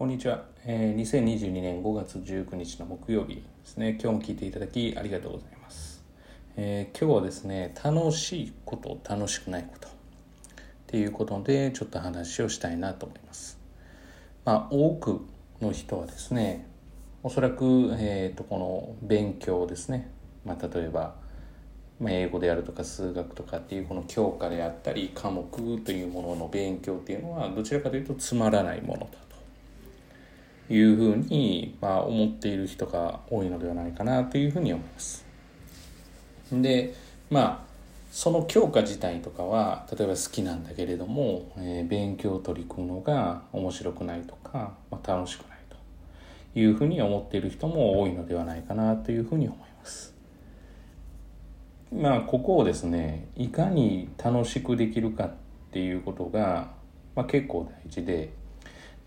こんにちは、えー、2022年5月19日の木曜日ですね。今日も聞いていただきありがとうございます、えー、今日はですね楽しいこと楽しくないこと。っていうことでちょっと話をしたいなと思います。まあ多くの人はですねおそらく、えーと、この勉強ですね、まあ、例えばまあ、英語であるとか数学とかっていうこの教科であったり科目というものの勉強っていうのはどちらかというとつまらないものだいうふうに、まあ、思っている人が多いのではないかなというふうに思います。でまあその教科自体とかは例えば好きなんだけれども、えー、勉強を取り組むのが面白くないとか、まあ、楽しくないというふうに思っている人も多いのではないかなというふうに思います。まあここをですねいかに楽しくできるかっていうことが、まあ、結構大事で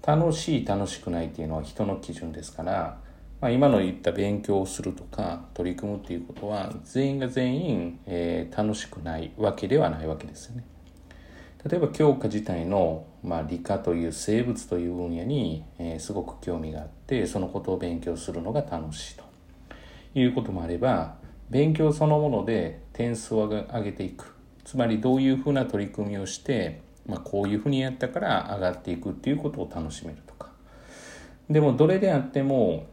楽しい楽しくないっていうのは人の基準ですから、まあ、今の言った勉強をするとか取り組むっていうことは全員が全員、えー、楽しくないわけではないわけですよね。例えば教科自体の、まあ、理科という生物という分野に、えー、すごく興味があってそのことを勉強するのが楽しいということもあれば勉強そのもので点数を上げていくつまりどういうふうな取り組みをしてまあ、こういうふうにやったから上がっていくっていうことを楽しめるとかでもどれであっても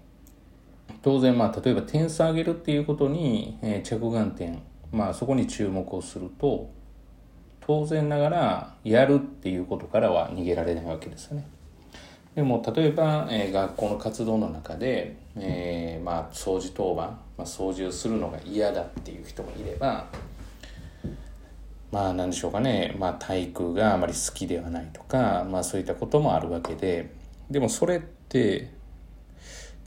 当然まあ例えば点数上げるっていうことに、え、着眼点まあそこに注目をすると当然ながらやるっていうことからは逃げられないわけですよね。でも例えば、えー、学校の活動の中で、えー、まあ掃除当番、まあ、掃除をするのが嫌だっていう人もいればまあ何でしょうかね、まあ、体育があまり好きではないとか、まあ、そういったこともあるわけででもそれって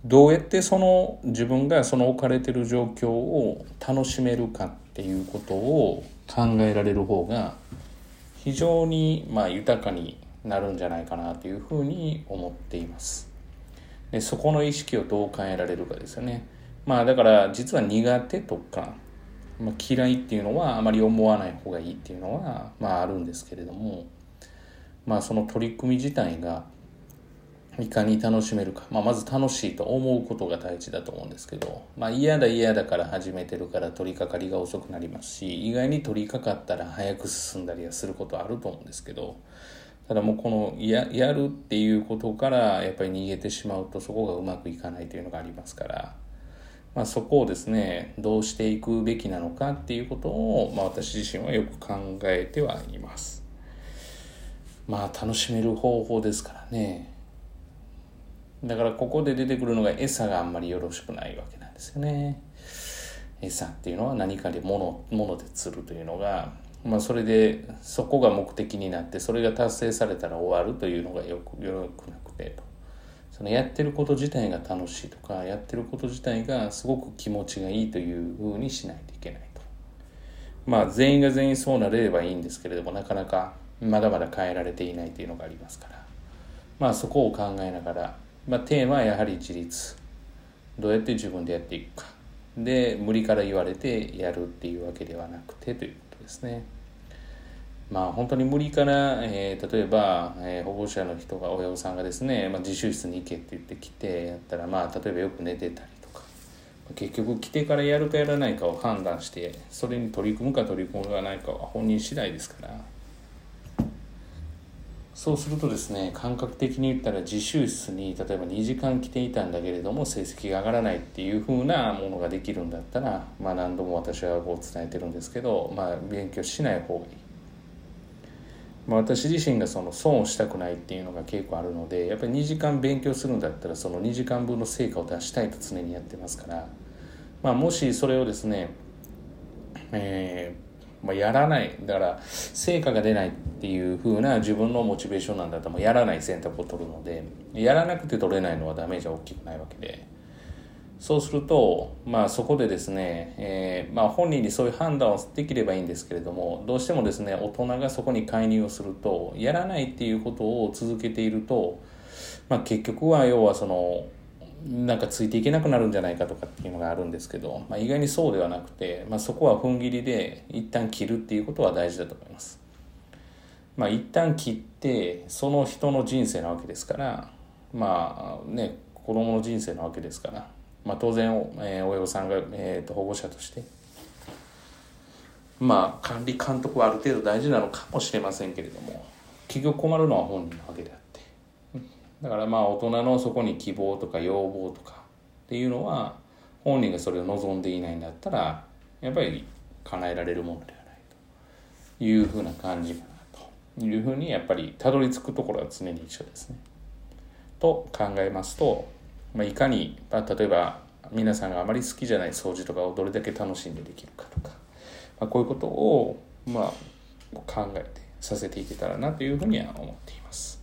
どうやってその自分がその置かれてる状況を楽しめるかっていうことを考えられる方が非常にまあ豊かになるんじゃないかなというふうに思っています。でそこの意識をどう変えられるかですよね。まあだから実は苦手とかまあ、嫌いっていうのはあまり思わない方がいいっていうのは、まあ、あるんですけれども、まあ、その取り組み自体がいかに楽しめるか、まあ、まず楽しいと思うことが大事だと思うんですけど、まあ、嫌だ嫌だから始めてるから取り掛かりが遅くなりますし意外に取り掛かったら早く進んだりはすることあると思うんですけどただもうこのややるっていうことからやっぱり逃げてしまうとそこがうまくいかないというのがありますから。まあ、そこをですねどうしていくべきなのかっていうことを、まあ、私自身はよく考えてはいます。まあ楽しめる方法ですからね。だからここで出てくるのが餌があんまりよろしくないわけなんですよね。餌っていうのは何かで物物で釣るというのがまあそれでそこが目的になってそれが達成されたら終わるというのがよくよくなくてと。そのやってること自体が楽しいとかやってること自体がすごく気持ちがいいというふうにしないといけないと。まあ全員が全員そうなれればいいんですけれどもなかなかまだまだ変えられていないというのがありますから。まあそこを考えながら、まあ、テーマはやはり自立。どうやって自分でやっていくか。で無理から言われてやるっていうわけではなくてということですね。まあ本当に無理から、えー、例えば、えー、保護者の人が親御さんがですね、まあ、自習室に行けって言ってきてやったらまあ例えばよく寝てたりとか結局来てからやるかやらないかを判断してそれに取り組むか取り組むかないかは本人次第ですからそうするとですね感覚的に言ったら自習室に例えば2時間来ていたんだけれども成績が上がらないっていうふうなものができるんだったらまあ何度も私はこう伝えてるんですけどまあ勉強しない方がいい。まあ、私自身がその損をしたくないっていうのが結構あるのでやっぱり2時間勉強するんだったらその2時間分の成果を出したいと常にやってますから、まあ、もしそれをですね、えーまあ、やらないだから成果が出ないっていう風な自分のモチベーションなんだったらもうやらない選択を取るのでやらなくて取れないのはダメージは大きくないわけで。そうすると、まあ、そこでですね、えー、まあ、本人にそういう判断をできればいいんですけれどもどうしてもですね大人がそこに介入をするとやらないっていうことを続けていると、まあ、結局は要はそのなんかついていけなくなるんじゃないかとかっていうのがあるんですけど、まあ、意外にそうではなくて、まあ、そこは踏ん切りで一旦切るっていうことは大事だと思います。まあ、一旦切ってその人の人生なわけですからまあね子供の人生なわけですから、まあ、当然、えー、親御さんが、えーと、保護者としてまあ管理監督はある程度大事なのかもしれませんけれども結局困るのは本人なわけであってだからまあ大人のそこに希望とか要望とかっていうのは本人がそれを望んでいないんだったらやっぱり叶えられるものではないというふうな感じかなというふうにやっぱりたどり着くところは常に一緒ですね。と考えますと、まあ、いかに、まあ、例えば皆さんがあまり好きじゃない掃除とかをどれだけ楽しんでできるかとか、まあ、こういうことを、まあ、考えてさせていけたらなというふうには思っています。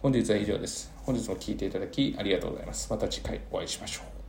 本日は以上です。本日も聴いていただきありがとうございます。また次回お会いしましょう。